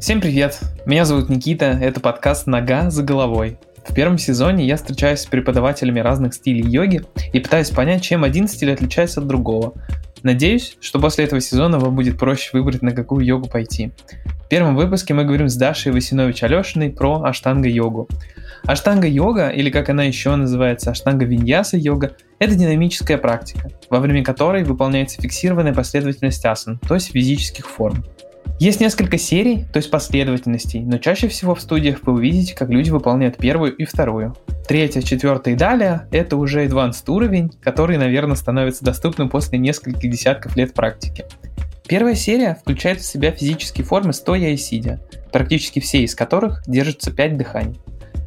Всем привет! Меня зовут Никита, это подкаст «Нога за головой». В первом сезоне я встречаюсь с преподавателями разных стилей йоги и пытаюсь понять, чем один стиль отличается от другого. Надеюсь, что после этого сезона вам будет проще выбрать, на какую йогу пойти. В первом выпуске мы говорим с Дашей Васинович-Алешиной про аштанга-йогу. Аштанга-йога, или как она еще называется, аштанга-виньяса-йога, это динамическая практика, во время которой выполняется фиксированная последовательность асан, то есть физических форм. Есть несколько серий, то есть последовательностей, но чаще всего в студиях вы увидите, как люди выполняют первую и вторую. Третья, четвертая и далее – это уже advanced уровень, который, наверное, становится доступным после нескольких десятков лет практики. Первая серия включает в себя физические формы стоя и сидя, практически все из которых держатся 5 дыханий.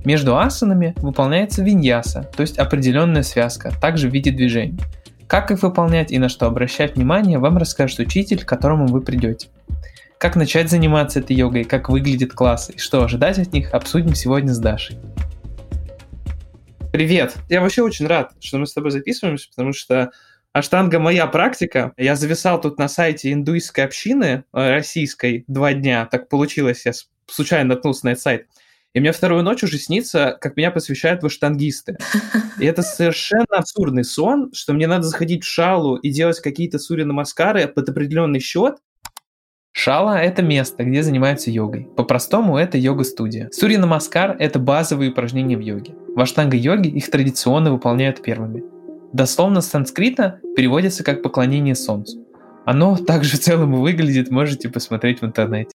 Между асанами выполняется виньяса, то есть определенная связка, также в виде движений. Как их выполнять и на что обращать внимание, вам расскажет учитель, к которому вы придете. Как начать заниматься этой йогой, как выглядит класс и что ожидать от них, обсудим сегодня с Дашей. Привет! Я вообще очень рад, что мы с тобой записываемся, потому что Аштанга моя практика. Я зависал тут на сайте индуистской общины э, российской два дня. Так получилось, я случайно наткнулся на этот сайт. И мне вторую ночь уже снится, как меня посвящают в аштангисты. И это совершенно абсурдный сон, что мне надо заходить в шалу и делать какие-то сури намаскары под определенный счет, Шала – это место, где занимаются йогой. По-простому, это йога-студия. Сурья Намаскар – это базовые упражнения в йоге. В аштанга-йоге их традиционно выполняют первыми. Дословно с санскрита переводится как «поклонение солнцу». Оно также в целом выглядит, можете посмотреть в интернете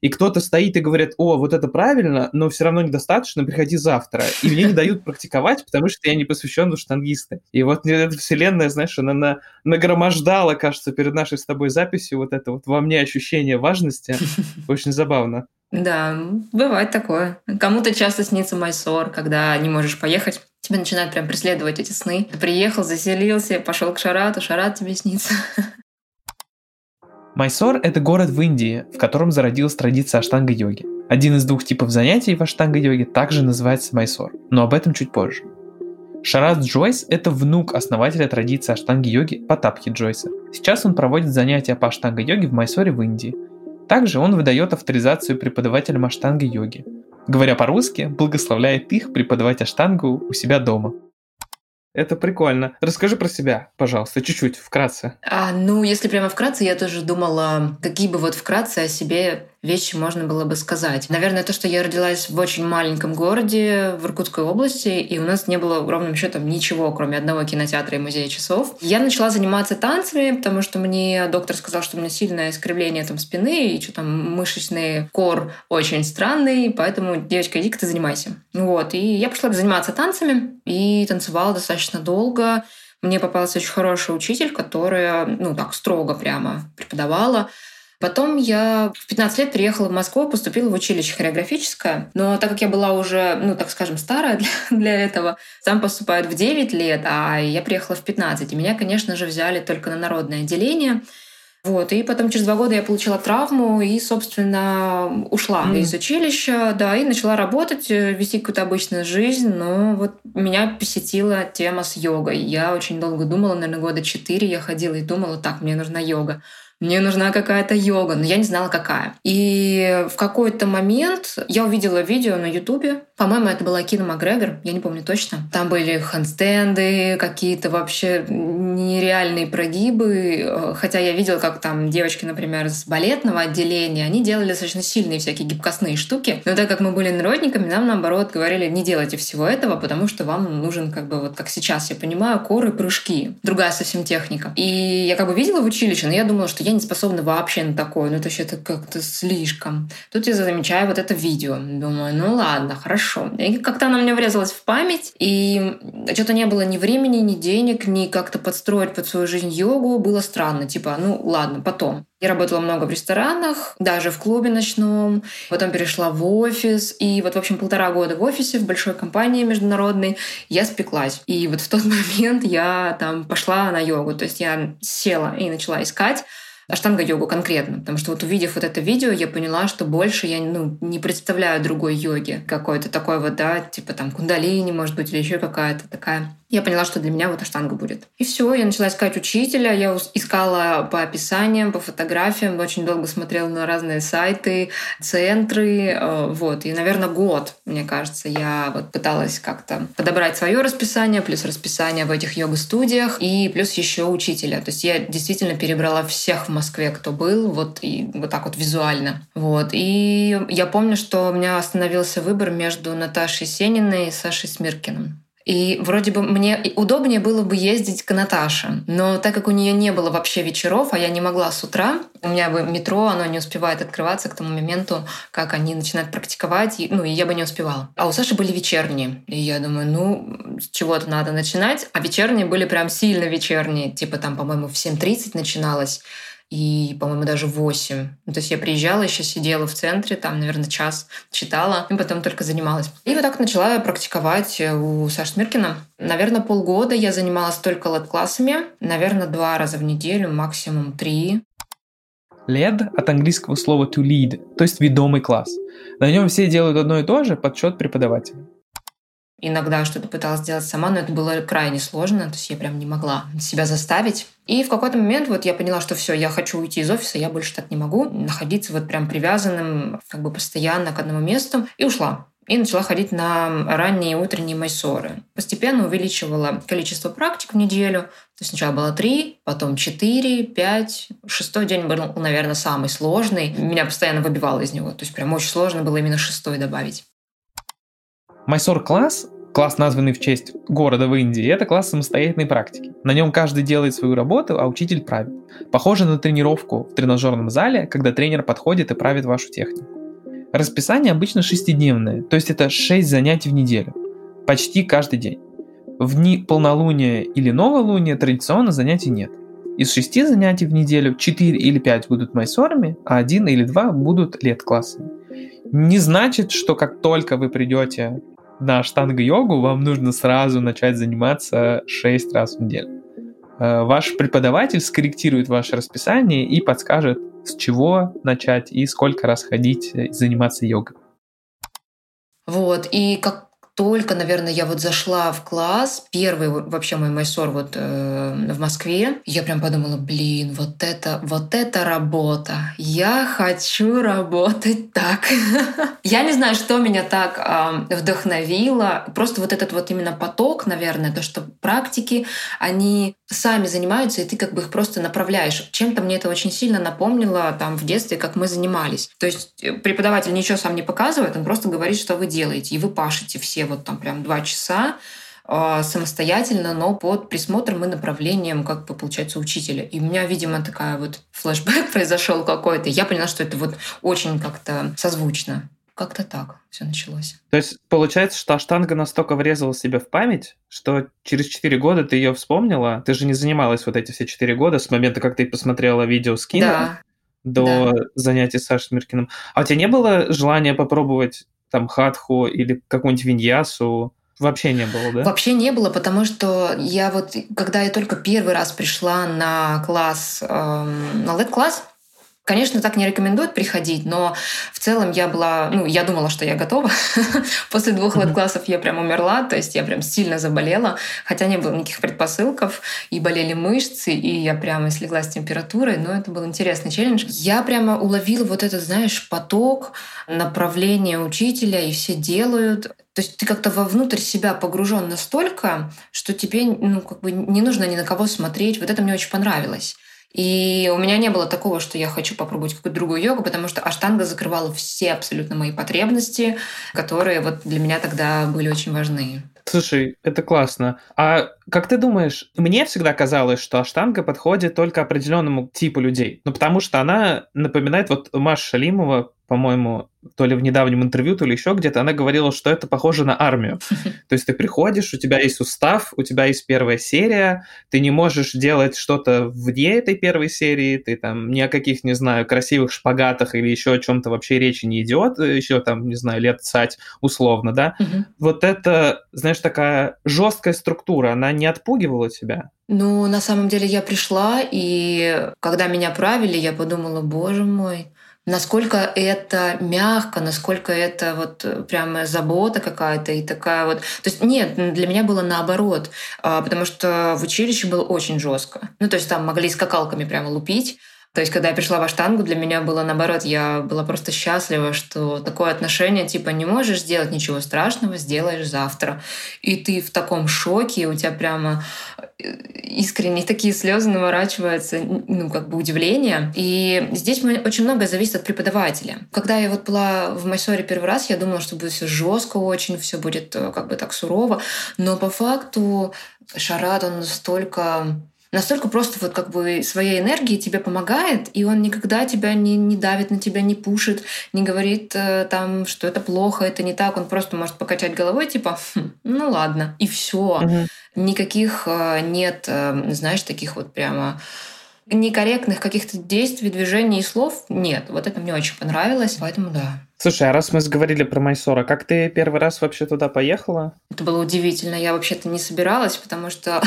и кто-то стоит и говорит, о, вот это правильно, но все равно недостаточно, приходи завтра. И мне не дают практиковать, потому что я не посвящен в штангисты. И вот эта вселенная, знаешь, она на, нагромождала, кажется, перед нашей с тобой записью вот это вот во мне ощущение важности. Очень забавно. Да, бывает такое. Кому-то часто снится Майсор, когда не можешь поехать. Тебе начинают прям преследовать эти сны. Ты приехал, заселился, пошел к Шарату, Шарат тебе снится. Майсор – это город в Индии, в котором зародилась традиция аштанга-йоги. Один из двух типов занятий в аштанга-йоге также называется майсор, но об этом чуть позже. Шарат Джойс – это внук основателя традиции аштанги-йоги Патапхи Джойса. Сейчас он проводит занятия по аштанга-йоге в Майсоре в Индии. Также он выдает авторизацию преподавателям аштанга-йоги. Говоря по-русски, благословляет их преподавать аштангу у себя дома. Это прикольно. Расскажи про себя, пожалуйста, чуть-чуть, вкратце. А, ну, если прямо вкратце, я тоже думала, какие бы вот вкратце о себе вещи можно было бы сказать. Наверное, то, что я родилась в очень маленьком городе в Иркутской области, и у нас не было ровным счетом ничего, кроме одного кинотеатра и музея часов. Я начала заниматься танцами, потому что мне доктор сказал, что у меня сильное искривление там спины, и что там мышечный кор очень странный, поэтому, девочка, иди-ка ты занимайся. Вот, и я пошла заниматься танцами, и танцевала достаточно долго. Мне попался очень хороший учитель, которая, ну, так строго прямо преподавала. Потом я в 15 лет приехала в Москву, поступила в училище хореографическое. Но так как я была уже, ну, так скажем, старая для, для этого, там поступают в 9 лет, а я приехала в 15. И меня, конечно же, взяли только на народное отделение. Вот, и потом через два года я получила травму и, собственно, ушла mm. из училища, да, и начала работать, э, вести какую-то обычную жизнь, но вот меня посетила тема с йогой. Я очень долго думала, наверное, года четыре я ходила и думала, так, мне нужна йога мне нужна какая-то йога, но я не знала, какая. И в какой-то момент я увидела видео на Ютубе. По-моему, это была Кина Макгрегор, я не помню точно. Там были хендстенды, какие-то вообще нереальные прогибы. Хотя я видела, как там девочки, например, с балетного отделения, они делали достаточно сильные всякие гибкостные штуки. Но так как мы были народниками, нам, наоборот, говорили, не делайте всего этого, потому что вам нужен, как бы, вот как сейчас я понимаю, коры, прыжки. Другая совсем техника. И я как бы видела в училище, но я думала, что я я не способна вообще на такое, ну это вообще как-то слишком. Тут я замечаю вот это видео, думаю, ну ладно, хорошо. И как-то оно мне врезалось в память, и что-то не было ни времени, ни денег, ни как-то подстроить под свою жизнь йогу, было странно, типа, ну ладно, потом. Я работала много в ресторанах, даже в клубе ночном, потом перешла в офис, и вот, в общем, полтора года в офисе, в большой компании международной, я спеклась. И вот в тот момент я там пошла на йогу, то есть я села и начала искать, аштанга-йогу конкретно. Потому что вот увидев вот это видео, я поняла, что больше я ну, не представляю другой йоги. Какой-то такой вот, да, типа там кундалини, может быть, или еще какая-то такая. Я поняла, что для меня вот аштанга будет. И все, я начала искать учителя. Я искала по описаниям, по фотографиям, очень долго смотрела на разные сайты, центры. Э, вот. И, наверное, год, мне кажется, я вот пыталась как-то подобрать свое расписание, плюс расписание в этих йога-студиях, и плюс еще учителя. То есть я действительно перебрала всех в Москве, кто был, вот и вот так вот визуально. Вот. И я помню, что у меня остановился выбор между Наташей Сениной и Сашей Смиркиным. И вроде бы мне удобнее было бы ездить к Наташе, но так как у нее не было вообще вечеров, а я не могла с утра, у меня бы метро, оно не успевает открываться к тому моменту, как они начинают практиковать, и, ну, и я бы не успевала. А у Саши были вечерние, и я думаю, ну, с чего-то надо начинать, а вечерние были прям сильно вечерние, типа там, по-моему, в 7.30 начиналось, и, по-моему, даже 8. Ну, то есть я приезжала, еще сидела в центре, там, наверное, час читала, и потом только занималась. И вот так начала практиковать у Саши Смиркина. Наверное, полгода я занималась только лед-классами, наверное, два раза в неделю, максимум три. LED от английского слова to lead, то есть ведомый класс. На нем все делают одно и то же под счет преподавателя. Иногда что-то пыталась сделать сама, но это было крайне сложно, то есть я прям не могла себя заставить. И в какой-то момент вот я поняла, что все, я хочу уйти из офиса, я больше так не могу, находиться вот прям привязанным как бы постоянно к одному месту, и ушла и начала ходить на ранние утренние майсоры. Постепенно увеличивала количество практик в неделю. То есть сначала было три, потом четыре, пять. Шестой день был, наверное, самый сложный. Меня постоянно выбивало из него. То есть прям очень сложно было именно шестой добавить. Майсор-класс класс, названный в честь города в Индии, это класс самостоятельной практики. На нем каждый делает свою работу, а учитель правит. Похоже на тренировку в тренажерном зале, когда тренер подходит и правит вашу технику. Расписание обычно шестидневное, то есть это 6 занятий в неделю. Почти каждый день. В дни полнолуния или новолуния традиционно занятий нет. Из шести занятий в неделю 4 или 5 будут майсорами, а один или два будут лет-классами. Не значит, что как только вы придете на штанга-йогу, вам нужно сразу начать заниматься 6 раз в неделю. Э, ваш преподаватель скорректирует ваше расписание и подскажет, с чего начать и сколько раз ходить и заниматься йогой. Вот, и как только, наверное, я вот зашла в класс, первый вообще мой майсор вот э, в Москве, я прям подумала, блин, вот это, вот это работа. Я хочу работать так. я не знаю, что меня так вдохновило. Просто вот этот вот именно поток, наверное, то, что практики, они сами занимаются, и ты как бы их просто направляешь. Чем-то мне это очень сильно напомнило там в детстве, как мы занимались. То есть э, преподаватель ничего сам не показывает, он просто говорит, что вы делаете, и вы пашете все вот там прям два часа самостоятельно, но под присмотром и направлением, как бы, получается, учителя. И у меня, видимо, такая вот флешбэк произошел какой-то. Я поняла, что это вот очень как-то созвучно. Как-то так все началось. То есть получается, что Аштанга настолько врезала себе в память, что через 4 года ты ее вспомнила. Ты же не занималась вот эти все 4 года с момента, как ты посмотрела видео с Кино да. до да. занятий с Сашей Смиркиным. А у тебя не было желания попробовать там хатху или какую-нибудь виньясу? Вообще не было, да? Вообще не было, потому что я вот, когда я только первый раз пришла на класс, эм, на LED-класс, Конечно, так не рекомендуют приходить, но в целом я была, ну, я думала, что я готова. После двух лет классов я прям умерла, то есть я прям сильно заболела, хотя не было никаких предпосылков, и болели мышцы, и я прямо слегла с температурой, но это был интересный челлендж. Я прямо уловила вот этот, знаешь, поток, направление учителя, и все делают. То есть ты как-то вовнутрь себя погружен настолько, что тебе ну, как бы не нужно ни на кого смотреть. Вот это мне очень понравилось. И у меня не было такого, что я хочу попробовать какую-то другую йогу, потому что аштанга закрывала все абсолютно мои потребности, которые вот для меня тогда были очень важны. Слушай, это классно. А как ты думаешь, мне всегда казалось, что аштанга подходит только определенному типу людей. Ну, потому что она напоминает, вот Маша Шалимова по-моему, то ли в недавнем интервью, то ли еще где-то, она говорила, что это похоже на армию. То есть ты приходишь, у тебя есть устав, у тебя есть первая серия, ты не можешь делать что-то вне этой первой серии, ты там ни о каких, не знаю, красивых шпагатах или еще о чем-то вообще речи не идет, еще там, не знаю, лет цать условно, да. Вот это, знаешь, такая жесткая структура, она не отпугивала тебя? Ну, на самом деле я пришла, и когда меня правили, я подумала, боже мой, насколько это мягко, насколько это вот прямо забота какая-то и такая вот. То есть нет, для меня было наоборот, а, потому что в училище было очень жестко. Ну то есть там могли скакалками прямо лупить. То есть, когда я пришла в Аштангу, для меня было наоборот, я была просто счастлива, что такое отношение, типа, не можешь сделать ничего страшного, сделаешь завтра. И ты в таком шоке, у тебя прямо э, искренне такие слезы наворачиваются, ну, как бы удивление. И здесь очень много зависит от преподавателя. Когда я вот была в Майсоре первый раз, я думала, что будет все жестко очень, все будет э, как бы так сурово. Но по факту Шарат, он настолько настолько просто вот как бы своей энергией тебе помогает, и он никогда тебя не, не давит на тебя, не пушит, не говорит э, там, что это плохо, это не так. Он просто может покачать головой, типа, хм, ну ладно, и все. Угу. Никаких э, нет, э, знаешь, таких вот прямо некорректных каких-то действий, движений и слов нет. Вот это мне очень понравилось, поэтому да. Слушай, а раз мы заговорили про Майсора, как ты первый раз вообще туда поехала? Это было удивительно. Я вообще-то не собиралась, потому что...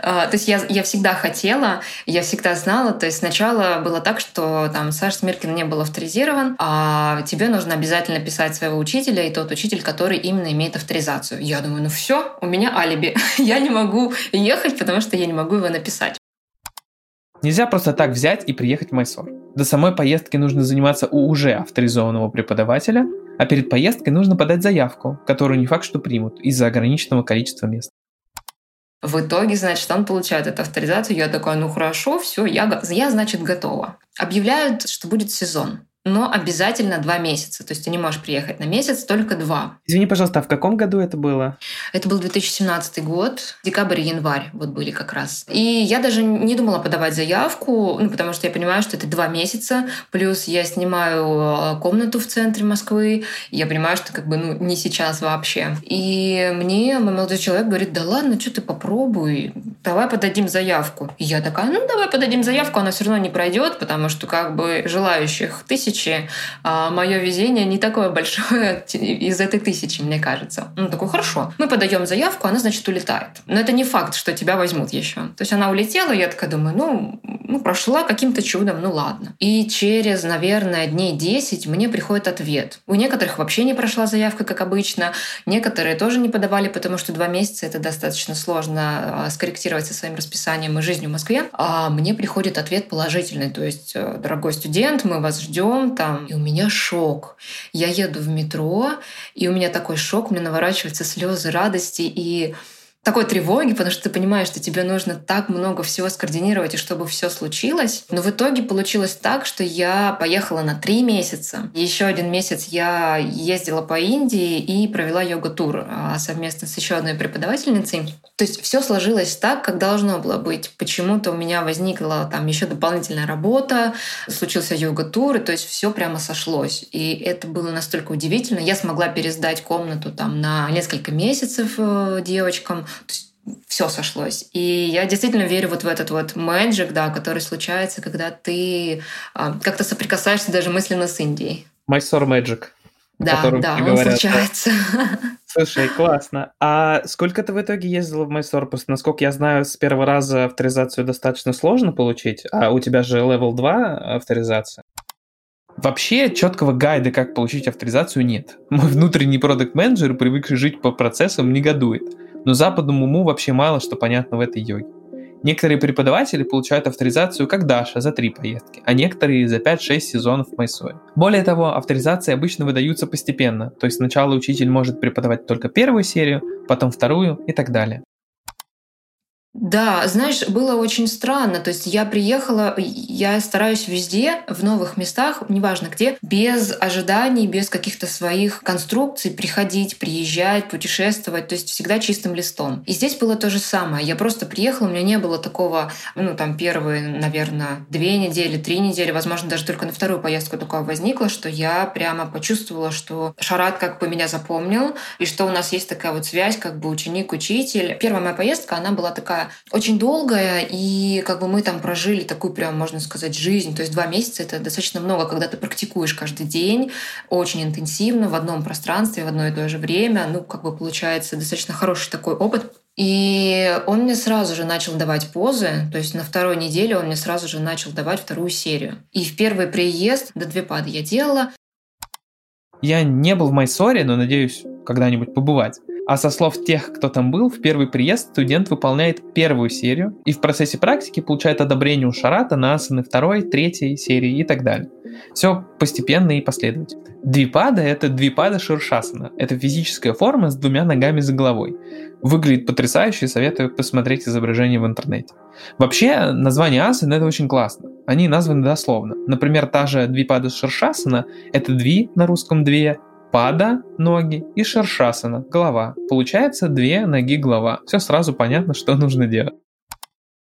А, то есть я, я всегда хотела, я всегда знала. То есть сначала было так, что там Саш Смиркин не был авторизирован, а тебе нужно обязательно писать своего учителя и тот учитель, который именно имеет авторизацию. Я думаю, ну все, у меня алиби. я не могу ехать, потому что я не могу его написать. Нельзя просто так взять и приехать в Майсор. До самой поездки нужно заниматься у уже авторизованного преподавателя, а перед поездкой нужно подать заявку, которую не факт, что примут из-за ограниченного количества мест. В итоге, значит, он получает эту авторизацию. Я такая, ну хорошо, все, я, я, значит, готова. Объявляют, что будет сезон но обязательно два месяца. То есть ты не можешь приехать на месяц, только два. Извини, пожалуйста, а в каком году это было? Это был 2017 год, декабрь и январь вот были как раз. И я даже не думала подавать заявку, ну, потому что я понимаю, что это два месяца, плюс я снимаю а, комнату в центре Москвы, я понимаю, что как бы ну, не сейчас вообще. И мне мой молодой человек говорит, да ладно, что ты попробуй, давай подадим заявку. И я такая, ну давай подадим заявку, она все равно не пройдет, потому что как бы желающих тысяч тысячи, а мое везение не такое большое из этой тысячи, мне кажется. Ну, такой, хорошо, мы подаем заявку, она, значит, улетает. Но это не факт, что тебя возьмут еще. То есть она улетела, я такая думаю, ну, ну прошла каким-то чудом, ну ладно. И через, наверное, дней 10 мне приходит ответ. У некоторых вообще не прошла заявка, как обычно. Некоторые тоже не подавали, потому что два месяца это достаточно сложно а, скорректировать со своим расписанием и жизнью в Москве. А мне приходит ответ положительный. То есть, э, дорогой студент, мы вас ждем, потом там, и у меня шок. Я еду в метро, и у меня такой шок, у меня наворачиваются слезы радости, и такой тревоги, потому что ты понимаешь, что тебе нужно так много всего скоординировать, и чтобы все случилось. Но в итоге получилось так, что я поехала на три месяца. Еще один месяц я ездила по Индии и провела йога-тур а, совместно с еще одной преподавательницей. То есть все сложилось так, как должно было быть. Почему-то у меня возникла там еще дополнительная работа, случился йога-тур, то есть все прямо сошлось. И это было настолько удивительно. Я смогла пересдать комнату там на несколько месяцев э, девочкам. То есть все сошлось. И я действительно верю вот в этот вот мэджик, да, который случается, когда ты а, как-то соприкасаешься даже мысленно с Индией. Майсор Мэджик. Да, да, он говорят. случается. Слушай, классно. А сколько ты в итоге ездила в Майсор? Просто, насколько я знаю, с первого раза авторизацию достаточно сложно получить, а у тебя же level 2 авторизация. Вообще четкого гайда, как получить авторизацию, нет. Мой внутренний продукт менеджер привыкший жить по процессам, негодует. Но западному уму вообще мало что понятно в этой йоге. Некоторые преподаватели получают авторизацию как Даша за три поездки, а некоторые за 5-6 сезонов в Майсоре. Более того, авторизации обычно выдаются постепенно, то есть сначала учитель может преподавать только первую серию, потом вторую и так далее. Да, знаешь, было очень странно. То есть я приехала, я стараюсь везде, в новых местах, неважно где, без ожиданий, без каких-то своих конструкций приходить, приезжать, путешествовать, то есть всегда чистым листом. И здесь было то же самое. Я просто приехала, у меня не было такого, ну там первые, наверное, две недели, три недели, возможно, даже только на вторую поездку такое возникло, что я прямо почувствовала, что Шарат как бы меня запомнил, и что у нас есть такая вот связь, как бы ученик-учитель. Первая моя поездка, она была такая очень долгая, и как бы мы там прожили такую прям, можно сказать, жизнь. То есть два месяца — это достаточно много, когда ты практикуешь каждый день, очень интенсивно, в одном пространстве, в одно и то же время. Ну, как бы получается достаточно хороший такой опыт. И он мне сразу же начал давать позы, то есть на второй неделе он мне сразу же начал давать вторую серию. И в первый приезд до две пады я делала. Я не был в Майсоре, но надеюсь когда-нибудь побывать. А со слов тех, кто там был, в первый приезд студент выполняет первую серию и в процессе практики получает одобрение у Шарата на асаны второй, третьей серии и так далее. Все постепенно и последовательно. Двипада — это двипада ширшасана. Это физическая форма с двумя ногами за головой. Выглядит потрясающе, советую посмотреть изображение в интернете. Вообще, название асаны — это очень классно. Они названы дословно. Например, та же двипада ширшасана — это дви на русском две, пада – ноги и шершасана – голова. Получается две ноги голова. Все сразу понятно, что нужно делать.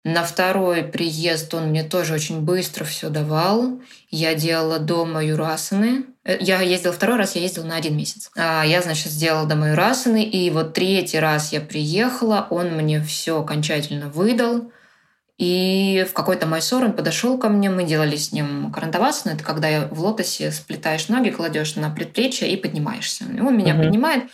На второй приезд он мне тоже очень быстро все давал. Я делала дома юрасаны. Э, я ездила второй раз, я ездила на один месяц. А я, значит, сделала дома юрасаны, и вот третий раз я приехала, он мне все окончательно выдал. И в какой-то майсор он подошел ко мне, мы делали с ним карандавасану. Это когда в лотосе сплетаешь ноги, кладешь на предплечье и поднимаешься. И он меня uh-huh. поднимает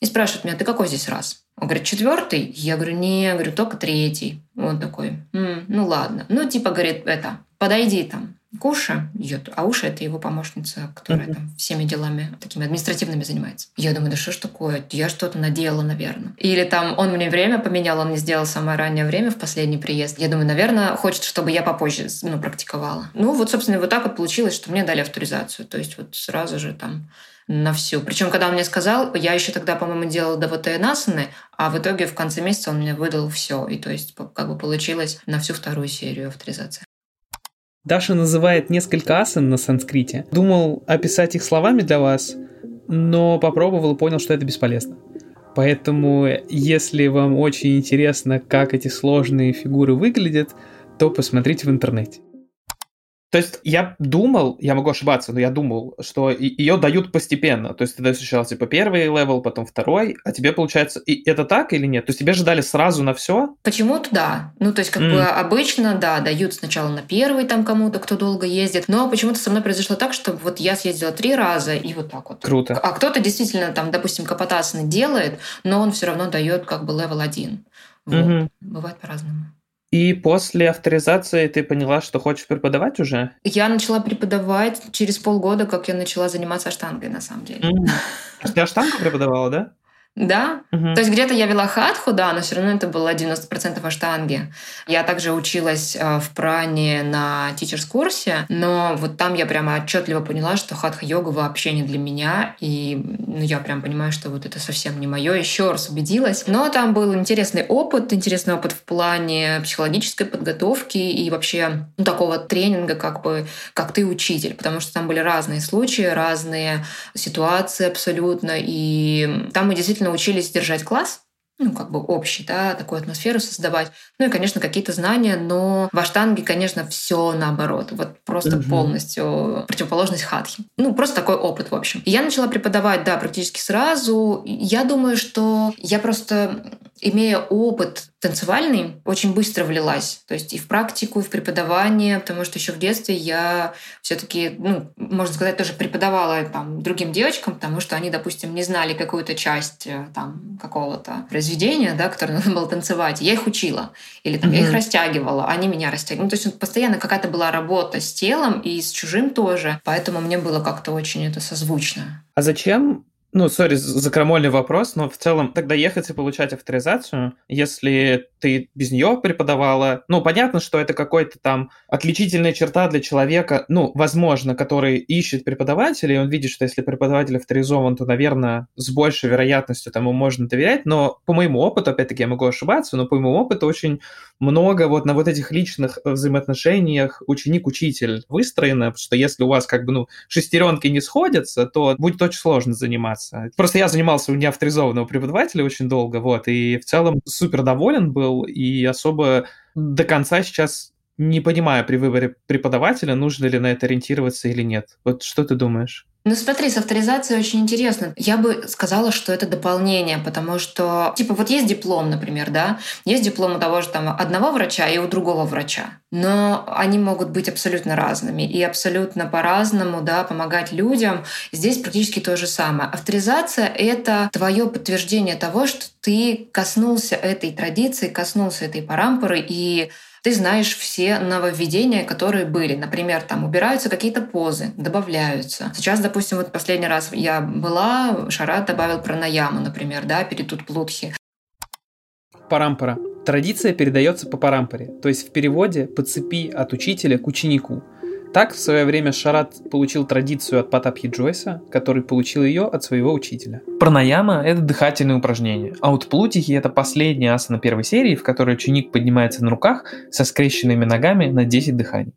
и спрашивает меня, ты какой здесь раз? Он говорит, четвертый? Я говорю, не, я говорю, только третий. Он такой, М, ну ладно. Ну, типа, говорит, это, подойди там, Куша идет, а Уша это его помощница, которая uh-huh. там всеми делами такими административными занимается. Я думаю, да что ж такое? Я что-то наделала, наверное. Или там он мне время поменял, он мне сделал самое раннее время в последний приезд. Я думаю, наверное, хочет, чтобы я попозже ну, практиковала. Ну вот, собственно, вот так вот получилось, что мне дали авторизацию. То есть вот сразу же там на всю. Причем, когда он мне сказал, я еще тогда, по-моему, делала ДВТ и Насаны, а в итоге в конце месяца он мне выдал все. И то есть как бы получилось на всю вторую серию авторизации. Даша называет несколько асан на санскрите. Думал описать их словами для вас, но попробовал и понял, что это бесполезно. Поэтому, если вам очень интересно, как эти сложные фигуры выглядят, то посмотрите в интернете. То есть я думал, я могу ошибаться, но я думал, что ее дают постепенно. То есть ты даешь сначала типа первый level, потом второй, а тебе получается... И это так или нет? То есть тебе же дали сразу на все? Почему-то да. Ну, то есть как mm. бы обычно, да, дают сначала на первый там кому-то, кто долго ездит. Но почему-то со мной произошло так, что вот я съездила три раза и вот так вот. Круто. А кто-то действительно там, допустим, капотасану делает, но он все равно дает как бы level один. Вот. Mm-hmm. Бывает по-разному. И после авторизации ты поняла, что хочешь преподавать уже? Я начала преподавать через полгода, как я начала заниматься штангой, на самом деле. Mm. Ты штангу преподавала, да? Да. Угу. То есть где-то я вела хатху, да, но все равно это было 90% аштанги. Я также училась э, в пране на тичерс-курсе, но вот там я прямо отчетливо поняла, что хатха-йога вообще не для меня, и ну, я прям понимаю, что вот это совсем не мое. Еще раз убедилась. Но там был интересный опыт, интересный опыт в плане психологической подготовки и вообще ну, такого тренинга, как бы, как ты учитель, потому что там были разные случаи, разные ситуации абсолютно, и там мы действительно научились держать класс, ну, как бы общий, да, такую атмосферу создавать. Ну и, конечно, какие-то знания, но в аштанге, конечно, все наоборот. Вот просто угу. полностью противоположность хатхи. Ну, просто такой опыт, в общем. И я начала преподавать, да, практически сразу. Я думаю, что я просто имея опыт танцевальный, очень быстро влилась. То есть и в практику, и в преподавание, потому что еще в детстве я все-таки, ну, можно сказать, тоже преподавала там другим девочкам, потому что они, допустим, не знали какую-то часть э, там какого-то произведения, да, которое надо было танцевать. Я их учила. Или там mm-hmm. я их растягивала, они меня растягивали. Ну, то есть постоянно какая-то была работа с телом и с чужим тоже. Поэтому мне было как-то очень это созвучно. А зачем Ну, сори, закромольный вопрос, но в целом тогда ехать и получать авторизацию, если ты без нее преподавала, ну, понятно, что это какой-то там отличительная черта для человека, ну, возможно, который ищет преподавателя, и он видит, что если преподаватель авторизован, то, наверное, с большей вероятностью тому можно доверять, но по моему опыту, опять-таки, я могу ошибаться, но по моему опыту очень много вот на вот этих личных взаимоотношениях ученик-учитель выстроено, потому что если у вас как бы, ну, шестеренки не сходятся, то будет очень сложно заниматься. Просто я занимался у неавторизованного преподавателя очень долго, вот, и в целом супер доволен был, и особо до конца сейчас не понимаю при выборе преподавателя, нужно ли на это ориентироваться или нет. Вот что ты думаешь? Ну смотри, с авторизацией очень интересно. Я бы сказала, что это дополнение, потому что, типа, вот есть диплом, например, да, есть диплом у того же там одного врача и у другого врача, но они могут быть абсолютно разными и абсолютно по-разному, да, помогать людям. Здесь практически то же самое. Авторизация — это твое подтверждение того, что ты коснулся этой традиции, коснулся этой парампоры и ты знаешь все нововведения, которые были. Например, там убираются какие-то позы, добавляются. Сейчас, допустим, вот последний раз я была, Шарат добавил пранаяму, например, да, перед тут плутхи. Парампора. Традиция передается по парампоре, то есть в переводе по цепи от учителя к ученику. Так в свое время Шарат получил традицию от Потапхи Джойса, который получил ее от своего учителя. Пранаяма – это дыхательное упражнение, а утплутихи – это последняя асана первой серии, в которой ученик поднимается на руках со скрещенными ногами на 10 дыханий.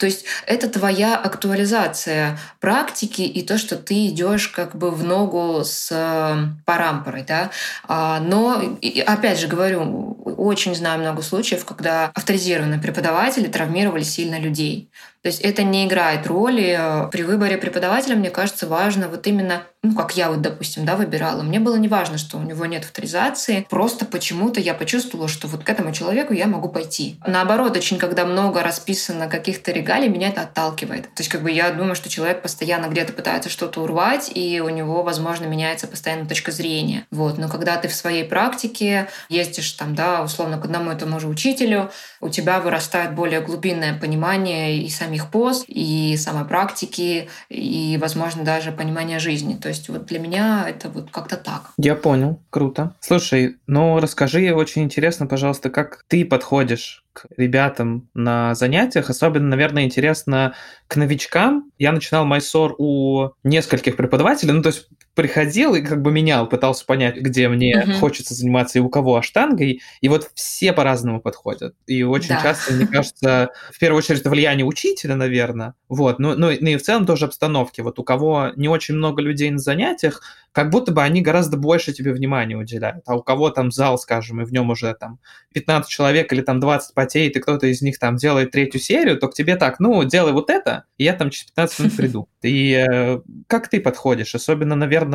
То есть это твоя актуализация практики и то, что ты идешь как бы в ногу с э, парампорой, да. А, но, опять же говорю, очень знаю много случаев, когда авторизированные преподаватели травмировали сильно людей. То есть это не играет роли. При выборе преподавателя, мне кажется, важно вот именно, ну, как я вот, допустим, да, выбирала. Мне было не важно, что у него нет авторизации. Просто почему-то я почувствовала, что вот к этому человеку я могу пойти. Наоборот, очень, когда много расписано каких-то регалий, меня это отталкивает. То есть как бы я думаю, что человек постоянно где-то пытается что-то урвать, и у него, возможно, меняется постоянно точка зрения. Вот. Но когда ты в своей практике ездишь там, да, условно, к одному и тому же учителю, у тебя вырастает более глубинное понимание и сами самих поз, и самой практики, и, возможно, даже понимания жизни. То есть вот для меня это вот как-то так. Я понял, круто. Слушай, ну расскажи, очень интересно, пожалуйста, как ты подходишь к ребятам на занятиях. Особенно, наверное, интересно к новичкам. Я начинал Майсор у нескольких преподавателей. Ну, то есть приходил и как бы менял, пытался понять, где мне uh-huh. хочется заниматься и у кого аштангой. И вот все по-разному подходят. И очень да. часто, мне кажется, в первую очередь, это влияние учителя, наверное. Вот. Ну, ну, ну и в целом тоже обстановки. Вот у кого не очень много людей на занятиях, как будто бы они гораздо больше тебе внимания уделяют. А у кого там зал, скажем, и в нем уже там 15 человек или там 20 потеет, и кто-то из них там делает третью серию, то к тебе так, ну, делай вот это, и я там через 15 минут приду. И э, как ты подходишь? Особенно, наверное,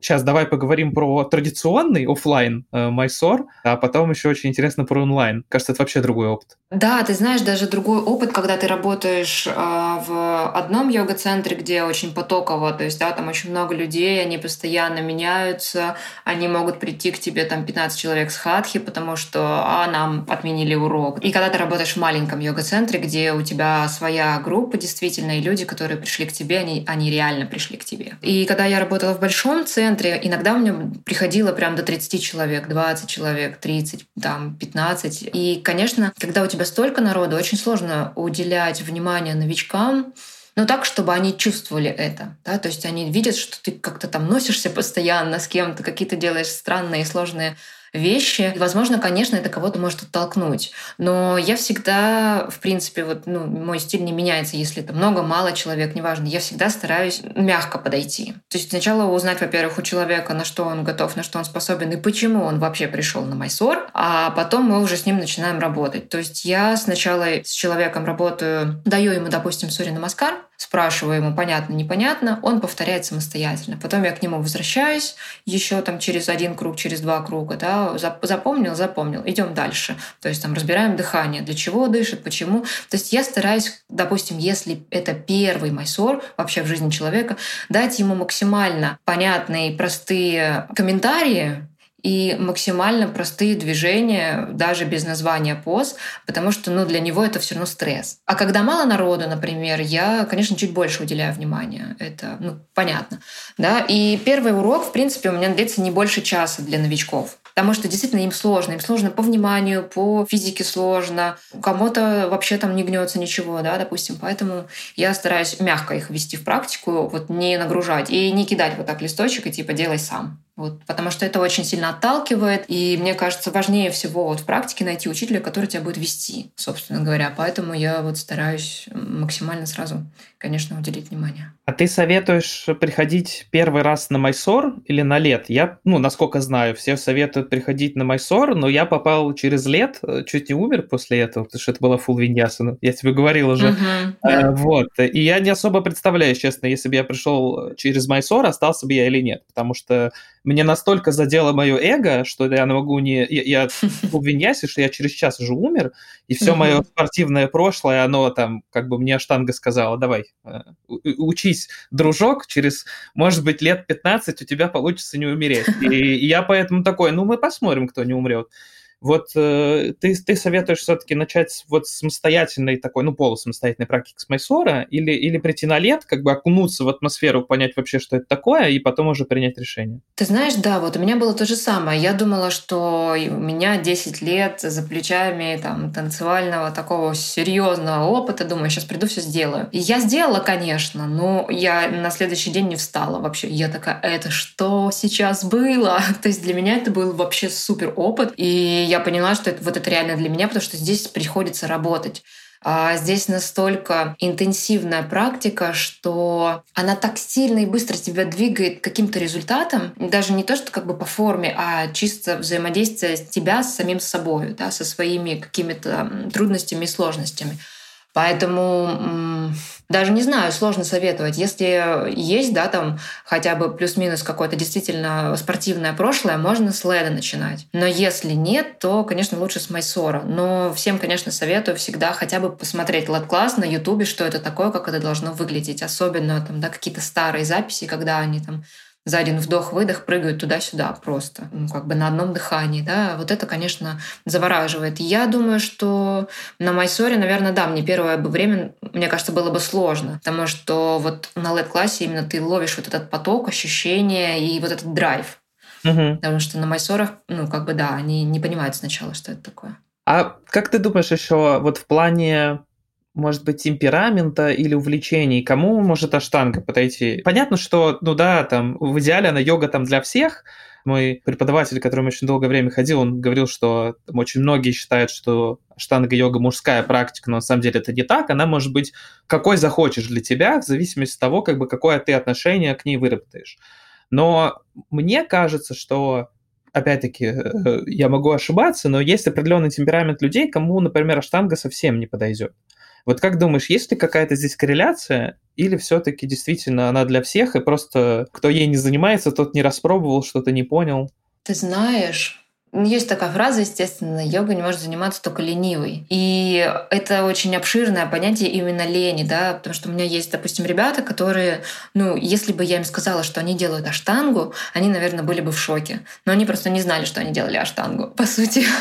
сейчас давай поговорим про традиционный офлайн э, Майсор, а потом еще очень интересно про онлайн. Кажется, это вообще другой опыт. Да, ты знаешь, даже другой опыт, когда ты работаешь э, в одном йога-центре, где очень потоково, то есть, да, там очень много людей, они постоянно меняются, они могут прийти к тебе, там, 15 человек с хатхи, потому что, а, нам отменили урок. И когда ты работаешь в маленьком йога-центре, где у тебя своя группа, действительно, и люди, которые пришли к тебе, они, они реально пришли к тебе. И когда я работала в большом центре, иногда у меня приходило прям до 30 человек, 20 человек, 30, там, 15. И, конечно, когда у тебя столько народу, очень сложно уделять внимание новичкам, но так, чтобы они чувствовали это. Да? То есть они видят, что ты как-то там носишься постоянно с кем-то, какие-то делаешь странные и сложные вещи. Возможно, конечно, это кого-то может оттолкнуть. Но я всегда, в принципе, вот, ну, мой стиль не меняется, если это много, мало человек, неважно. Я всегда стараюсь мягко подойти. То есть сначала узнать, во-первых, у человека, на что он готов, на что он способен и почему он вообще пришел на Майсор, а потом мы уже с ним начинаем работать. То есть я сначала с человеком работаю, даю ему, допустим, Сури Намаскар, спрашиваю ему, понятно, непонятно, он повторяет самостоятельно. Потом я к нему возвращаюсь еще там через один круг, через два круга, да, запомнил, запомнил, идем дальше. То есть там разбираем дыхание, для чего дышит, почему. То есть я стараюсь, допустим, если это первый майсор вообще в жизни человека, дать ему максимально понятные, простые комментарии, и максимально простые движения, даже без названия поз, потому что ну, для него это все равно стресс. А когда мало народу, например, я, конечно, чуть больше уделяю внимания. Это ну, понятно. Да? И первый урок, в принципе, у меня длится не больше часа для новичков. Потому что действительно им сложно. Им сложно по вниманию, по физике сложно. Кому-то вообще там не гнется ничего, да, допустим. Поэтому я стараюсь мягко их ввести в практику, вот не нагружать и не кидать вот так листочек и типа делай сам. Вот, потому что это очень сильно отталкивает, и мне кажется, важнее всего вот в практике найти учителя, который тебя будет вести, собственно говоря. Поэтому я вот стараюсь максимально сразу, конечно, уделить внимание. А ты советуешь приходить первый раз на Майсор или на лет? Я, ну, насколько знаю, все советуют приходить на Майсор, но я попал через лет, э, чуть не умер после этого, потому что это была фул виньясана. Я тебе говорил уже. Uh-huh, да. Вот. И я не особо представляю, честно, если бы я пришел через Майсор, остался бы я или нет, потому что мне настолько задело мое эго, что я могу не... Я, я Виньясе, что я через час уже умер, и все мое спортивное прошлое, оно там, как бы мне штанга сказала, давай, э, учись, дружок, через, может быть, лет 15 у тебя получится не умереть. И, и я поэтому такой, ну, мы посмотрим, кто не умрет. Вот э, ты, ты советуешь все-таки начать вот самостоятельной такой, ну, полусамостоятельной практики с Майсора или, или прийти на лет, как бы окунуться в атмосферу, понять вообще, что это такое, и потом уже принять решение? Ты знаешь, да, вот у меня было то же самое. Я думала, что у меня 10 лет за плечами там танцевального такого серьезного опыта. Думаю, сейчас приду, все сделаю. И я сделала, конечно, но я на следующий день не встала вообще. Я такая, это что сейчас было? То есть для меня это был вообще супер опыт. И я поняла, что это, вот это реально для меня, потому что здесь приходится работать. А здесь настолько интенсивная практика, что она так сильно и быстро тебя двигает к каким-то результатам, даже не то, что как бы по форме, а чисто взаимодействие тебя с самим собой, да, со своими какими-то трудностями и сложностями. Поэтому даже не знаю, сложно советовать. Если есть, да, там хотя бы плюс-минус какое-то действительно спортивное прошлое, можно с леда начинать. Но если нет, то, конечно, лучше с майсора. Но всем, конечно, советую всегда хотя бы посмотреть лед-класс на ютубе, что это такое, как это должно выглядеть. Особенно там, да, какие-то старые записи, когда они там за один вдох-выдох прыгают туда-сюда просто, ну, как бы на одном дыхании, да, вот это, конечно, завораживает. Я думаю, что на Майсоре, наверное, да, мне первое бы время, мне кажется, было бы сложно, потому что вот на LED-классе именно ты ловишь вот этот поток, ощущения и вот этот драйв. Угу. Потому что на Майсорах, ну, как бы, да, они не понимают сначала, что это такое. А как ты думаешь еще вот в плане может быть, темперамента или увлечений, кому может аштанга подойти. Понятно, что, ну да, там, в идеале она йога там для всех. Мой преподаватель, который очень долгое время ходил, он говорил, что там, очень многие считают, что штанга-йога мужская практика, но на самом деле это не так. Она может быть какой захочешь для тебя, в зависимости от того, как бы, какое ты отношение к ней выработаешь. Но мне кажется, что опять-таки, э, я могу ошибаться, но есть определенный темперамент людей, кому, например, аштанга совсем не подойдет. Вот как думаешь, есть ли какая-то здесь корреляция, или все-таки действительно она для всех, и просто кто ей не занимается, тот не распробовал, что-то не понял? Ты знаешь, есть такая фраза, естественно, йога не может заниматься только ленивый. И это очень обширное понятие именно лени, да, потому что у меня есть, допустим, ребята, которые, ну, если бы я им сказала, что они делают аштангу, они, наверное, были бы в шоке. Но они просто не знали, что они делали аштангу, по сути.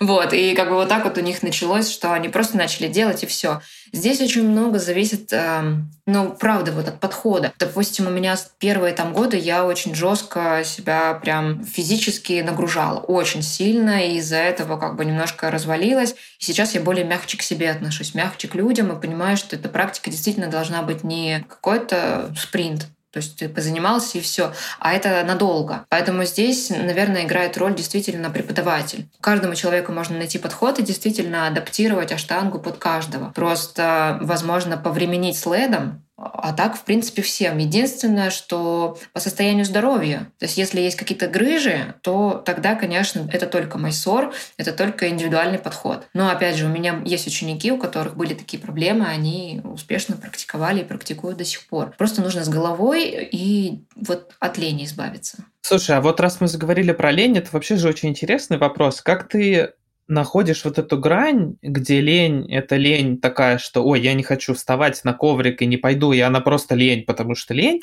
Вот, и как бы вот так вот у них началось, что они просто начали делать, и все. Здесь очень много зависит, эм, ну, правда, вот от подхода. Допустим, у меня первые там годы я очень жестко себя прям физически нагружала, очень сильно, и из-за этого как бы немножко развалилась. И сейчас я более мягче к себе отношусь, мягче к людям и понимаю, что эта практика действительно должна быть не какой-то спринт, то есть ты позанимался и все. А это надолго. Поэтому здесь, наверное, играет роль действительно преподаватель. Каждому человеку можно найти подход и действительно адаптировать аштангу под каждого. Просто, возможно, повременить с ледом, а так, в принципе, всем. Единственное, что по состоянию здоровья. То есть, если есть какие-то грыжи, то тогда, конечно, это только майсор, это только индивидуальный подход. Но, опять же, у меня есть ученики, у которых были такие проблемы, они успешно практиковали и практикуют до сих пор. Просто нужно с головой и вот от лени избавиться. Слушай, а вот раз мы заговорили про лень, это вообще же очень интересный вопрос. Как ты находишь вот эту грань, где лень – это лень такая, что «Ой, я не хочу вставать на коврик и не пойду», и она просто лень, потому что лень,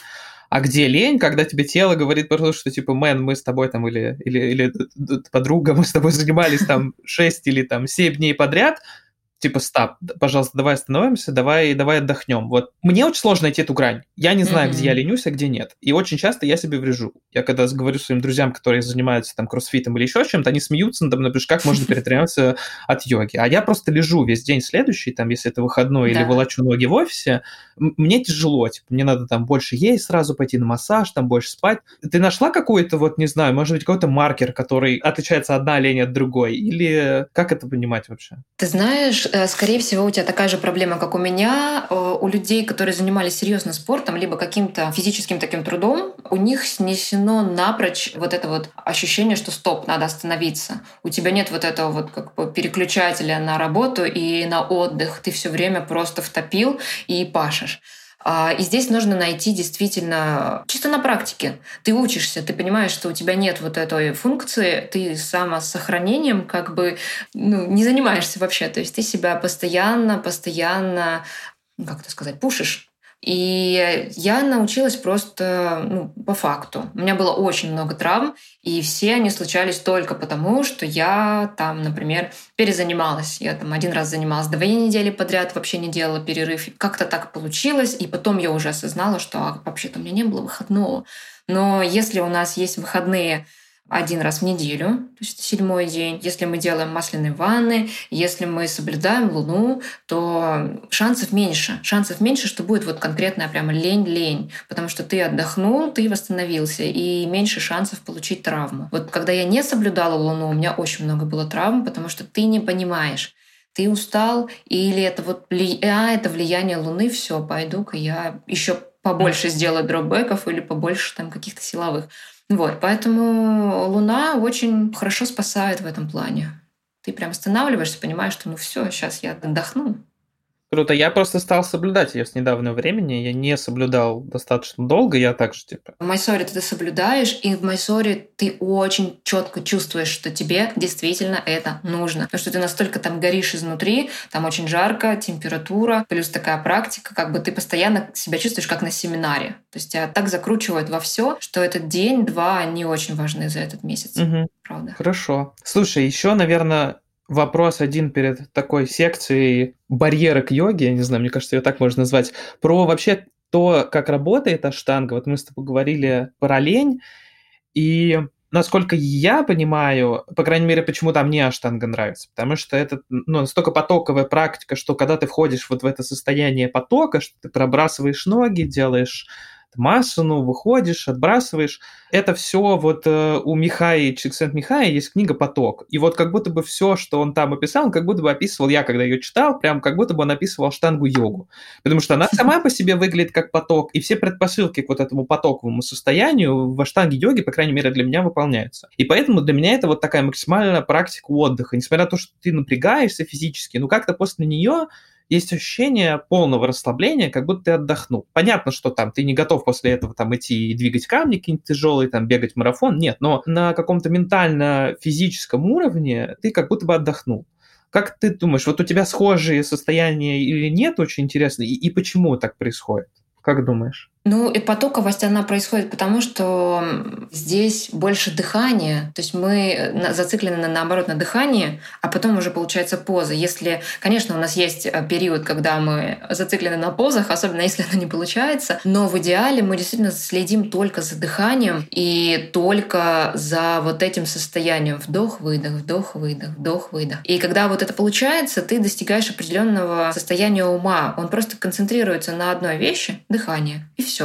А где лень, когда тебе тело говорит просто, что типа, мэн, мы с тобой там, или, или, или подруга, мы с тобой занимались там 6 или там 7 дней подряд, типа, стоп, пожалуйста, давай остановимся, давай, давай отдохнем. Вот мне очень сложно найти эту грань. Я не знаю, mm-hmm. где я ленюсь, а где нет. И очень часто я себе врежу. Я когда говорю своим друзьям, которые занимаются там кроссфитом или еще чем-то, они смеются надо мной, как можно перетренироваться от йоги. А я просто лежу весь день следующий, там, если это выходной или волочу ноги в офисе, мне тяжело, типа, мне надо там больше есть, сразу пойти на массаж, там больше спать. Ты нашла какой-то, вот, не знаю, может быть, какой-то маркер, который отличается одна лень от другой? Или как это понимать вообще? Ты знаешь, скорее всего, у тебя такая же проблема, как у меня. Э, у людей, которые занимались серьезно спортом, либо каким-то физическим таким трудом, у них снесено напрочь вот это вот ощущение, что стоп, надо остановиться. У тебя нет вот этого вот как бы переключателя на работу и на отдых. Ты все время просто втопил и пашешь. А, и здесь нужно найти действительно чисто на практике. Ты учишься, ты понимаешь, что у тебя нет вот этой функции, ты самосохранением как бы ну, не занимаешься вообще. То есть ты себя постоянно, постоянно, ну, как это сказать, пушишь и я научилась просто ну, по факту. У меня было очень много травм, и все они случались только потому, что я там, например, перезанималась. Я там один раз занималась две недели подряд, вообще не делала перерыв. Как-то так получилось, и потом я уже осознала, что а, вообще-то у меня не было выходного. Но если у нас есть выходные один раз в неделю, то есть седьмой день. Если мы делаем масляные ванны, если мы соблюдаем Луну, то шансов меньше. Шансов меньше, что будет вот конкретная прямо лень-лень, потому что ты отдохнул, ты восстановился, и меньше шансов получить травму. Вот когда я не соблюдала Луну, у меня очень много было травм, потому что ты не понимаешь, ты устал, или это вот а, это влияние Луны, все, пойду-ка я еще побольше сделаю дропбеков или побольше там каких-то силовых. Вот, поэтому Луна очень хорошо спасает в этом плане. Ты прям останавливаешься, понимаешь, что ну все, сейчас я отдохну. Круто. Я просто стал соблюдать ее с недавнего времени. Я не соблюдал достаточно долго, я также типа. В Майсоре ты соблюдаешь, и в Майсоре ты очень четко чувствуешь, что тебе действительно это нужно. Потому что ты настолько там горишь изнутри, там очень жарко, температура, плюс такая практика, как бы ты постоянно себя чувствуешь как на семинаре. То есть тебя так закручивают во все, что этот день-два, не очень важны за этот месяц. Угу. Правда. Хорошо. Слушай, еще, наверное, вопрос один перед такой секцией барьеры к йоге, я не знаю, мне кажется, ее так можно назвать, про вообще то, как работает аштанга. Вот мы с тобой говорили про лень, и насколько я понимаю, по крайней мере, почему там мне аштанга нравится, потому что это ну, настолько потоковая практика, что когда ты входишь вот в это состояние потока, что ты пробрасываешь ноги, делаешь массу, выходишь, отбрасываешь. Это все вот э, у Михаи, Чиксент Михаи есть книга «Поток». И вот как будто бы все, что он там описал, он как будто бы описывал, я когда ее читал, прям как будто бы он описывал штангу-йогу. Потому что она сама по себе выглядит как поток, и все предпосылки к вот этому потоковому состоянию в аштанге-йоге, по крайней мере, для меня выполняются. И поэтому для меня это вот такая максимальная практика отдыха. Несмотря на то, что ты напрягаешься физически, ну как-то после нее есть ощущение полного расслабления, как будто ты отдохнул. Понятно, что там ты не готов после этого там идти и двигать камни какие-нибудь тяжелые, там бегать марафон, нет, но на каком-то ментально-физическом уровне ты как будто бы отдохнул. Как ты думаешь, вот у тебя схожие состояния или нет, очень интересно, и, и почему так происходит? Как думаешь? Ну, и потоковость, она происходит потому, что здесь больше дыхания. То есть мы зациклены, наоборот, на дыхании, а потом уже получается поза. Если, конечно, у нас есть э, период, когда мы зациклены на позах, особенно если она не получается, но в идеале мы действительно следим только за дыханием и только за вот этим состоянием вдох-выдох, вдох-выдох, вдох-выдох. И когда вот это получается, ты достигаешь определенного состояния ума. Он просто концентрируется на одной вещи — дыхание. И все.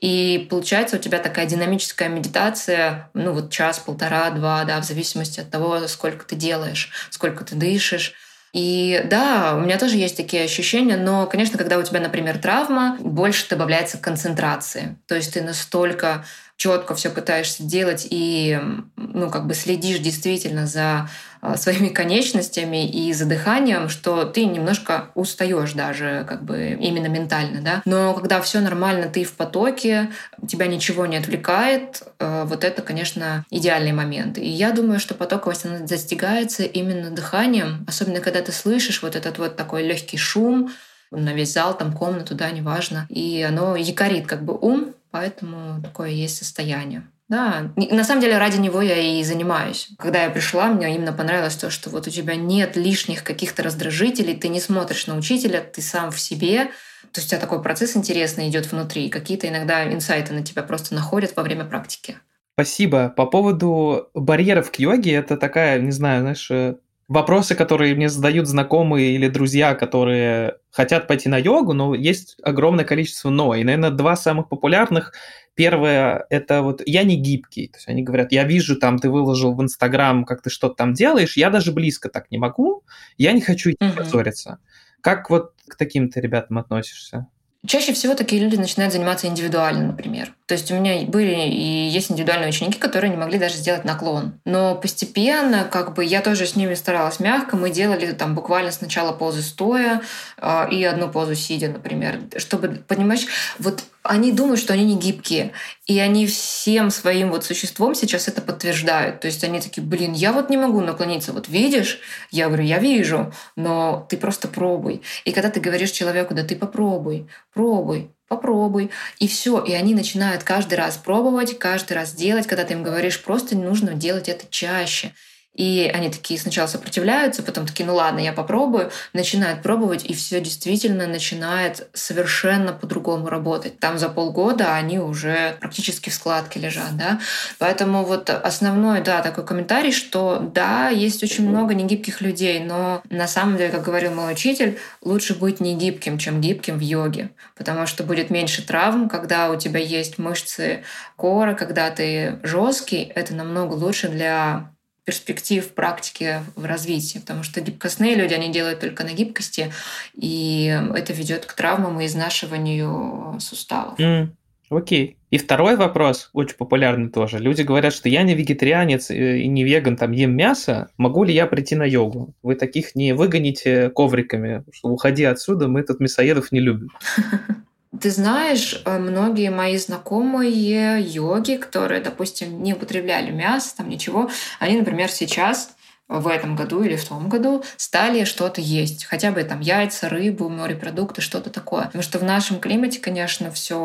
И получается у тебя такая динамическая медитация, ну вот час, полтора, два, да, в зависимости от того, сколько ты делаешь, сколько ты дышишь. И да, у меня тоже есть такие ощущения, но, конечно, когда у тебя, например, травма, больше добавляется концентрации. То есть ты настолько четко все пытаешься делать и, ну, как бы следишь действительно за своими конечностями и задыханием, что ты немножко устаешь даже как бы именно ментально, да. Но когда все нормально, ты в потоке, тебя ничего не отвлекает, а, вот это, конечно, идеальный момент. И я думаю, что потоковость она достигается именно дыханием, особенно когда ты слышишь вот этот вот такой легкий шум, на весь зал, там комнату, да, неважно. И оно якорит как бы ум, поэтому такое есть состояние. Да, на самом деле ради него я и занимаюсь. Когда я пришла, мне именно понравилось то, что вот у тебя нет лишних каких-то раздражителей, ты не смотришь на учителя, ты сам в себе, то есть у тебя такой процесс интересный идет внутри, какие-то иногда инсайты на тебя просто находят во время практики. Спасибо. По поводу барьеров к йоге, это такая, не знаю, знаешь, э, вопросы, которые мне задают знакомые или друзья, которые хотят пойти на йогу, но есть огромное количество «но». И, наверное, два самых популярных. Первое – это вот «я не гибкий». То есть они говорят, я вижу, там, ты выложил в Инстаграм, как ты что-то там делаешь, я даже близко так не могу, я не хочу идти uh-huh. позориться. Как вот к таким-то ребятам относишься? Чаще всего такие люди начинают заниматься индивидуально, например. То есть у меня были и есть индивидуальные ученики, которые не могли даже сделать наклон. Но постепенно, как бы, я тоже с ними старалась мягко. Мы делали там буквально сначала позы стоя э, и одну позу сидя, например. Чтобы, понимаешь, вот они думают, что они не гибкие. И они всем своим вот существом сейчас это подтверждают. То есть они такие, блин, я вот не могу наклониться. Вот видишь? Я говорю, я вижу, но ты просто пробуй. И когда ты говоришь человеку, да ты попробуй, пробуй, попробуй. И все. И они начинают каждый раз пробовать, каждый раз делать. Когда ты им говоришь, просто нужно делать это чаще. И они такие сначала сопротивляются, потом такие, ну ладно, я попробую, начинают пробовать, и все действительно начинает совершенно по-другому работать. Там за полгода они уже практически в складке лежат, да. Поэтому вот основной, да, такой комментарий, что да, есть очень много негибких людей, но на самом деле, как говорил мой учитель, лучше быть негибким, чем гибким в йоге, потому что будет меньше травм, когда у тебя есть мышцы кора, когда ты жесткий, это намного лучше для перспектив практики в развитии, потому что гибкостные люди, они делают только на гибкости, и это ведет к травмам и изнашиванию суставов. Mm. Окей. И второй вопрос, очень популярный тоже. Люди говорят, что я не вегетарианец и не веган, там ем мясо. Могу ли я прийти на йогу? Вы таких не выгоните ковриками, что уходи отсюда, мы тут мясоедов не любим. Ты знаешь, э, многие мои знакомые йоги, которые, допустим, не употребляли мясо, там ничего, они, например, сейчас в этом году или в том году стали что-то есть. Хотя бы там яйца, рыбу, морепродукты, что-то такое. Потому что в нашем климате, конечно, все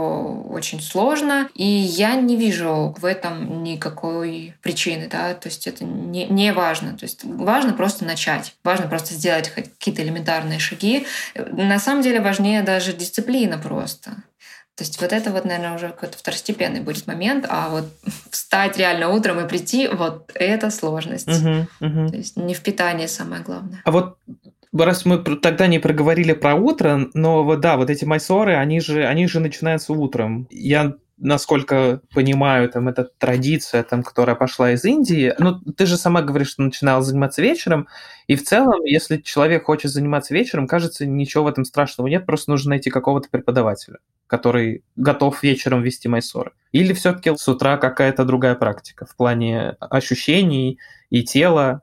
очень сложно. И я не вижу в этом никакой причины. Да? То есть это не, не важно. То есть важно просто начать. Важно просто сделать какие-то элементарные шаги. На самом деле важнее даже дисциплина просто. То есть вот это вот, наверное, уже какой-то второстепенный будет момент, а вот встать реально утром и прийти, вот это сложность. Угу, угу. То есть не в питании самое главное. А вот раз мы тогда не проговорили про утро, но вот да, вот эти майсоры, они же, они же начинаются утром. Я насколько понимаю, там, это традиция, там, которая пошла из Индии. Ну, ты же сама говоришь, что начинала заниматься вечером, и в целом, если человек хочет заниматься вечером, кажется, ничего в этом страшного нет, просто нужно найти какого-то преподавателя, который готов вечером вести майсоры. Или все-таки с утра какая-то другая практика в плане ощущений и тела,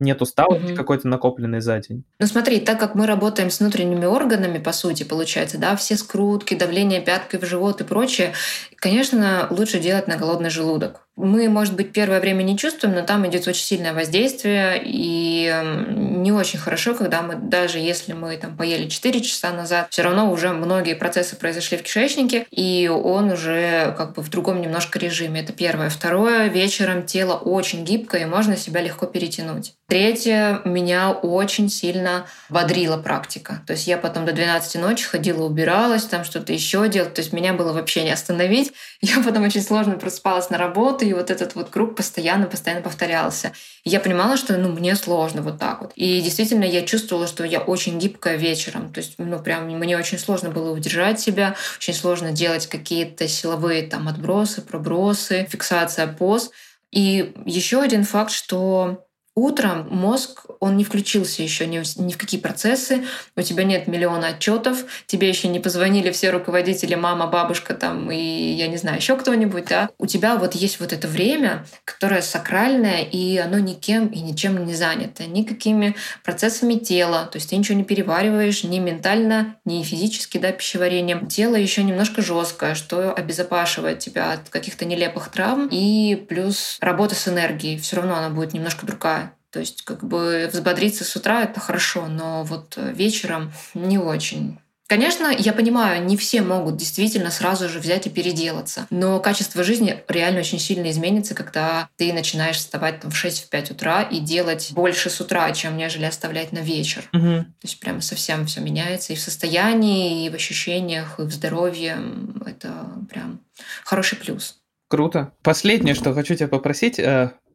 нет усталости mm-hmm. какой-то накопленной за день. Ну смотри, так как мы работаем с внутренними органами, по сути, получается, да, все скрутки, давление пяткой в живот и прочее, конечно, лучше делать на голодный желудок мы, может быть, первое время не чувствуем, но там идет очень сильное воздействие, и не очень хорошо, когда мы, даже если мы там поели 4 часа назад, все равно уже многие процессы произошли в кишечнике, и он уже как бы в другом немножко режиме. Это первое. Второе, вечером тело очень гибкое, и можно себя легко перетянуть. Третье, меня очень сильно бодрила практика. То есть я потом до 12 ночи ходила, убиралась, там что-то еще делала. То есть меня было вообще не остановить. Я потом очень сложно просыпалась на работу, и вот этот вот круг постоянно-постоянно повторялся. И я понимала, что ну, мне сложно вот так вот. И действительно я чувствовала, что я очень гибкая вечером. То есть, ну, прям мне очень сложно было удержать себя, очень сложно делать какие-то силовые там отбросы, пробросы, фиксация поз. И еще один факт, что утром мозг, он не включился еще ни ни в какие процессы, у тебя нет миллиона отчетов, тебе еще не позвонили все руководители, мама, бабушка там и я не знаю, еще кто-нибудь, да. У тебя вот есть вот это время, которое сакральное, и оно никем и ничем не занято, никакими процессами тела, то есть ты ничего не перевариваешь ни ментально, ни физически, да, пищеварением. Тело еще немножко жесткое, что обезопашивает тебя от каких-то нелепых травм, и плюс работа с энергией, все равно она будет немножко другая. То есть как бы взбодриться с утра — это хорошо, но вот вечером не очень. Конечно, я понимаю, не все могут действительно сразу же взять и переделаться. Но качество жизни реально очень сильно изменится, когда ты начинаешь вставать там, в 6-5 утра и делать больше с утра, чем нежели оставлять на вечер. Угу. То есть прям совсем все меняется и в состоянии, и в ощущениях, и в здоровье. Это прям хороший плюс. Круто. Последнее, что хочу тебя попросить,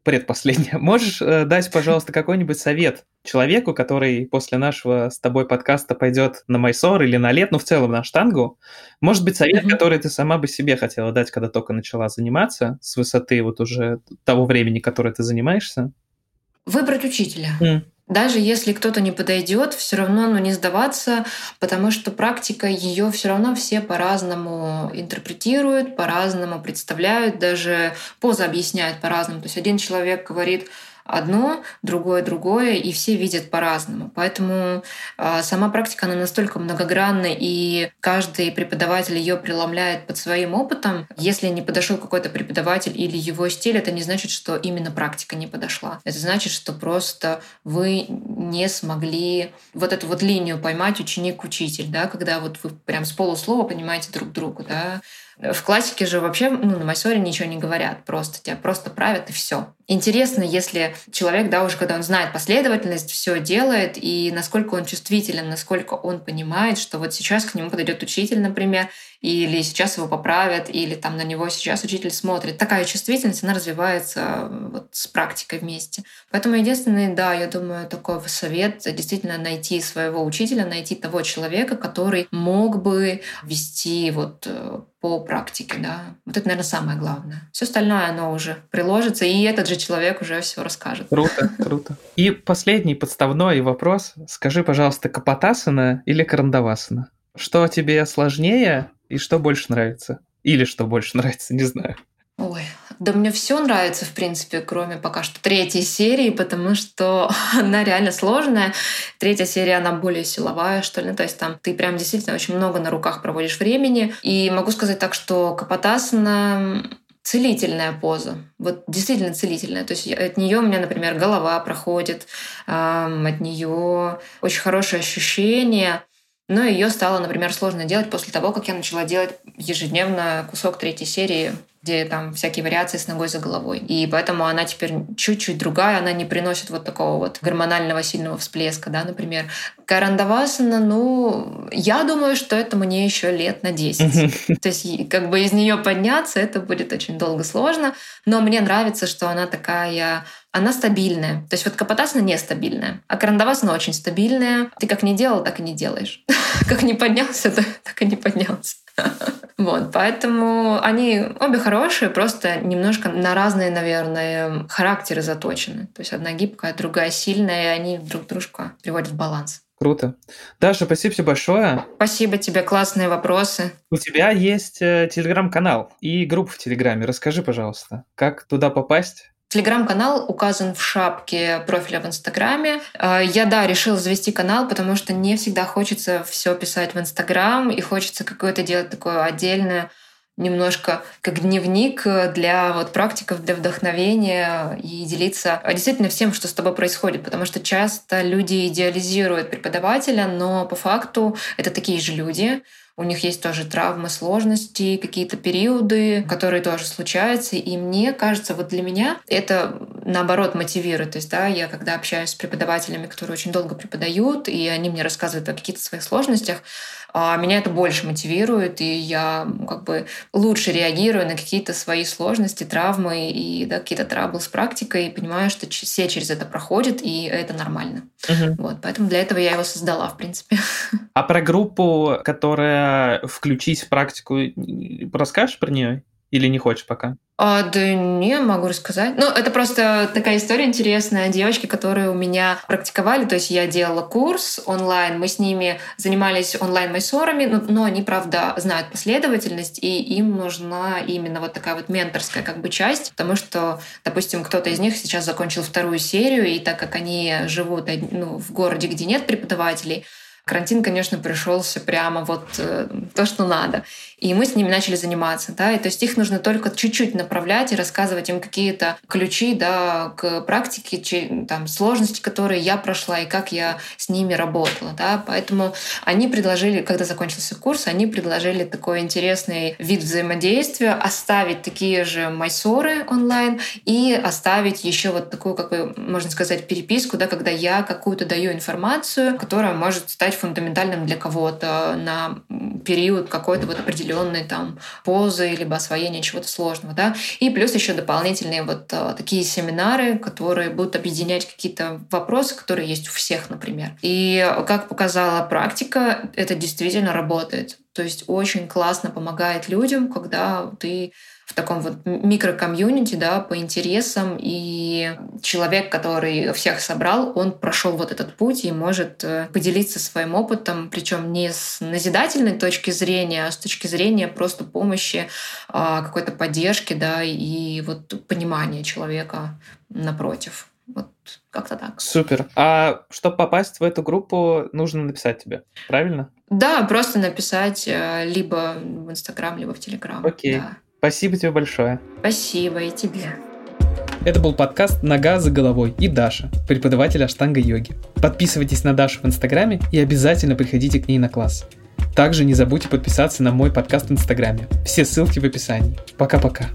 предпоследнее. Можешь э, дать, пожалуйста, какой-нибудь совет человеку, который после нашего с тобой подкаста пойдет на Майсор или на лет, ну, в целом на штангу? Может быть, совет, mm-hmm. который ты сама бы себе хотела дать, когда только начала заниматься, с высоты вот уже того времени, которое ты занимаешься? Выбрать учителя. Mm. Даже если кто-то не подойдет, все равно ну, не сдаваться, потому что практика ее все равно все по-разному интерпретируют, по-разному представляют, даже поза объясняют по-разному. То есть один человек говорит, одно, другое другое, и все видят по-разному. Поэтому э, сама практика, она настолько многогранна, и каждый преподаватель ее преломляет под своим опытом. Если не подошел какой-то преподаватель или его стиль, это не значит, что именно практика не подошла. Это значит, что просто вы не смогли вот эту вот линию поймать ученик-учитель, да, когда вот вы прям с полуслова понимаете друг друга, да, в классике же вообще ну, на массоре ничего не говорят, просто тебя просто правят и все. Интересно, если человек, да, уже когда он знает последовательность, все делает, и насколько он чувствителен, насколько он понимает, что вот сейчас к нему подойдет учитель, например, или сейчас его поправят, или там на него сейчас учитель смотрит. Такая чувствительность, она развивается вот с практикой вместе. Поэтому единственный, да, я думаю, такой совет действительно найти своего учителя, найти того человека, который мог бы вести вот э, по практике, да. Вот это, наверное, самое главное. Все остальное, оно уже приложится, и этот же человек уже все расскажет. Круто, круто. И последний подставной вопрос. Скажи, пожалуйста, капотасана или карандавасана? Что тебе сложнее и что больше нравится? Или что больше нравится, не знаю. Ой, да мне все нравится, в принципе, кроме пока что третьей серии, потому что она реально сложная. Третья серия, она более силовая, что ли. То есть там ты прям действительно очень много на руках проводишь времени. И могу сказать так, что Капотасна целительная поза. Вот действительно целительная. То есть от нее у меня, например, голова проходит, от нее очень хорошее ощущение. Но ее стало, например, сложно делать после того, как я начала делать ежедневно кусок третьей серии где там всякие вариации с ногой за головой. И поэтому она теперь чуть-чуть другая, она не приносит вот такого вот гормонального сильного всплеска, да, например. Карандавасана, ну, я думаю, что это мне еще лет на 10. То есть как бы из нее подняться, это будет очень долго сложно, но мне нравится, что она такая она стабильная. То есть вот капотасана нестабильная, а карандавасана очень стабильная. Ты как не делал, так и не делаешь. Как не поднялся, так и не поднялся. Вот, поэтому они обе хорошие, просто немножко на разные, наверное, характеры заточены. То есть одна гибкая, другая сильная, и они друг дружку приводят в баланс. Круто. Даша, спасибо тебе большое. Спасибо тебе, классные вопросы. У тебя есть э, телеграм-канал и группа в Телеграме. Расскажи, пожалуйста, как туда попасть? Телеграм-канал указан в шапке профиля в Инстаграме. А, я, да, решила завести канал, потому что не всегда хочется все писать в Инстаграм, и хочется какое-то делать такое отдельное немножко как дневник для вот практиков, для вдохновения и делиться действительно всем, что с тобой происходит, потому что часто люди идеализируют преподавателя, но по факту это такие же люди, у них есть тоже травмы, сложности, какие-то периоды, которые тоже случаются. И мне кажется, вот для меня это наоборот мотивирует. То есть, да, я когда общаюсь с преподавателями, которые очень долго преподают, и они мне рассказывают о каких-то своих сложностях, а меня это больше мотивирует, и я как бы лучше реагирую на какие-то свои сложности, травмы и да, какие-то траблы с практикой, и понимаю, что все через это проходят, и это нормально. Угу. Вот, поэтому для этого я его создала, в принципе. А про группу, которая включить в практику, расскажешь про нее? Или не хочешь пока? А, да не, могу рассказать. Ну, это просто такая история интересная. Девочки, которые у меня практиковали, то есть я делала курс онлайн, мы с ними занимались онлайн-майсорами, но, но они, правда, знают последовательность, и им нужна именно вот такая вот менторская как бы часть, потому что, допустим, кто-то из них сейчас закончил вторую серию, и так как они живут ну, в городе, где нет преподавателей, Карантин, конечно, пришелся прямо вот э, то, что надо. И мы с ними начали заниматься, да, и то есть их нужно только чуть-чуть направлять и рассказывать им какие-то ключи, да, к практике, там, сложности, которые я прошла и как я с ними работала, да, поэтому они предложили, когда закончился курс, они предложили такой интересный вид взаимодействия, оставить такие же майсоры онлайн и оставить еще вот такую, как бы, можно сказать, переписку, да, когда я какую-то даю информацию, которая может стать фундаментальным для кого-то на период какой-то вот определенный определенной там позы, либо освоения чего-то сложного, да. И плюс еще дополнительные вот а, такие семинары, которые будут объединять какие-то вопросы, которые есть у всех, например. И как показала практика, это действительно работает. То есть очень классно помогает людям, когда ты в таком вот микрокомьюнити, да, по интересам, и человек, который всех собрал, он прошел вот этот путь и может э, поделиться своим опытом, причем не с назидательной точки зрения, а с точки зрения просто помощи, а, какой-то поддержки, да, и вот понимания человека напротив. Вот как-то так. Супер. А чтобы попасть в эту группу, нужно написать тебе, правильно? Да, просто написать э, либо в Инстаграм, либо в Телеграм. Окей. Да. Спасибо тебе большое. Спасибо и тебе. Это был подкаст «Нога за головой» и Даша, преподаватель аштанга-йоги. Подписывайтесь на Дашу в Инстаграме и обязательно приходите к ней на класс. Также не забудьте подписаться на мой подкаст в Инстаграме. Все ссылки в описании. Пока-пока.